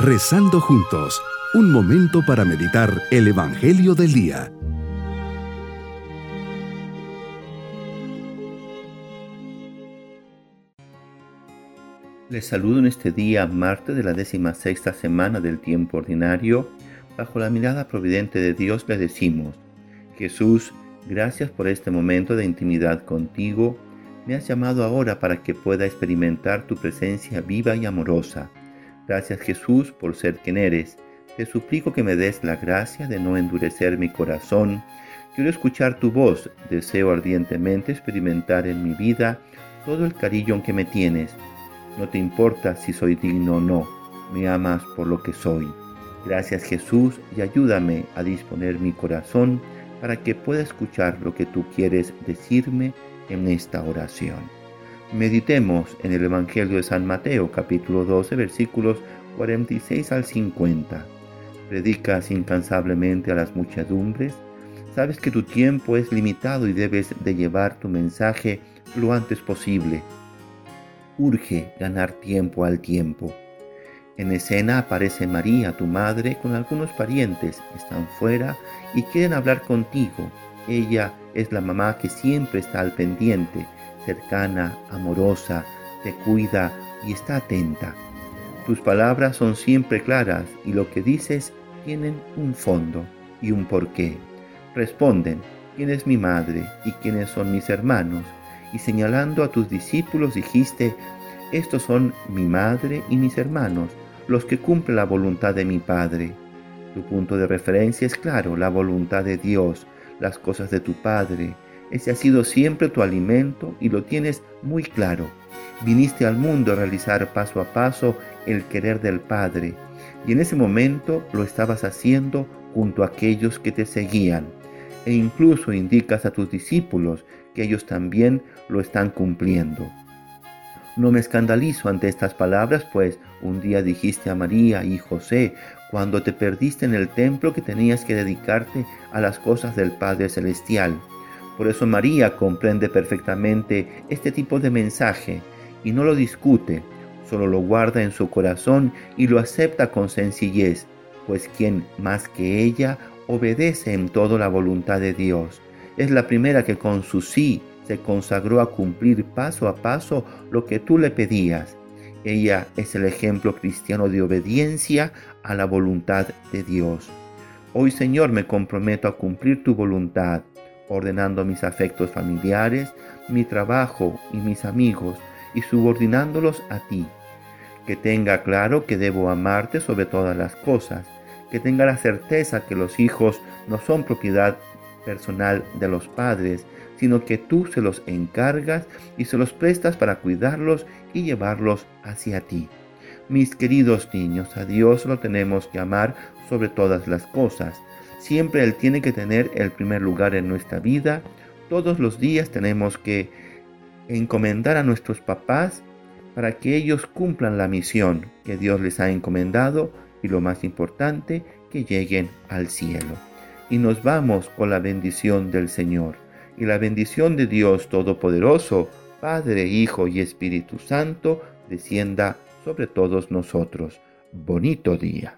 Rezando juntos, un momento para meditar el Evangelio del Día. Les saludo en este día, martes de la décima sexta semana del tiempo ordinario. Bajo la mirada providente de Dios le decimos, Jesús, gracias por este momento de intimidad contigo me has llamado ahora para que pueda experimentar tu presencia viva y amorosa. Gracias Jesús por ser quien eres. Te suplico que me des la gracia de no endurecer mi corazón. Quiero escuchar tu voz. Deseo ardientemente experimentar en mi vida todo el cariño que me tienes. No te importa si soy digno o no. Me amas por lo que soy. Gracias Jesús y ayúdame a disponer mi corazón para que pueda escuchar lo que tú quieres decirme en esta oración. Meditemos en el Evangelio de San Mateo capítulo 12 versículos 46 al 50. Predicas incansablemente a las muchedumbres. Sabes que tu tiempo es limitado y debes de llevar tu mensaje lo antes posible. Urge ganar tiempo al tiempo. En escena aparece María, tu madre, con algunos parientes. Están fuera y quieren hablar contigo. Ella es la mamá que siempre está al pendiente, cercana, amorosa, te cuida y está atenta. Tus palabras son siempre claras y lo que dices tienen un fondo y un porqué. Responden, ¿quién es mi madre y quiénes son mis hermanos? Y señalando a tus discípulos dijiste, estos son mi madre y mis hermanos, los que cumplen la voluntad de mi Padre. Tu punto de referencia es claro, la voluntad de Dios, las cosas de tu Padre. Ese ha sido siempre tu alimento y lo tienes muy claro. Viniste al mundo a realizar paso a paso el querer del Padre y en ese momento lo estabas haciendo junto a aquellos que te seguían e incluso indicas a tus discípulos que ellos también lo están cumpliendo. No me escandalizo ante estas palabras, pues un día dijiste a María y José, cuando te perdiste en el templo, que tenías que dedicarte a las cosas del Padre Celestial. Por eso María comprende perfectamente este tipo de mensaje y no lo discute, solo lo guarda en su corazón y lo acepta con sencillez, pues quien más que ella obedece en todo la voluntad de Dios. Es la primera que con su sí se consagró a cumplir paso a paso lo que tú le pedías. Ella es el ejemplo cristiano de obediencia a la voluntad de Dios. Hoy Señor me comprometo a cumplir tu voluntad, ordenando mis afectos familiares, mi trabajo y mis amigos, y subordinándolos a ti. Que tenga claro que debo amarte sobre todas las cosas, que tenga la certeza que los hijos no son propiedad personal de los padres, sino que tú se los encargas y se los prestas para cuidarlos y llevarlos hacia ti. Mis queridos niños, a Dios lo tenemos que amar sobre todas las cosas. Siempre Él tiene que tener el primer lugar en nuestra vida. Todos los días tenemos que encomendar a nuestros papás para que ellos cumplan la misión que Dios les ha encomendado y lo más importante, que lleguen al cielo. Y nos vamos con la bendición del Señor y la bendición de Dios Todopoderoso, Padre, Hijo y Espíritu Santo, descienda sobre todos nosotros. Bonito día.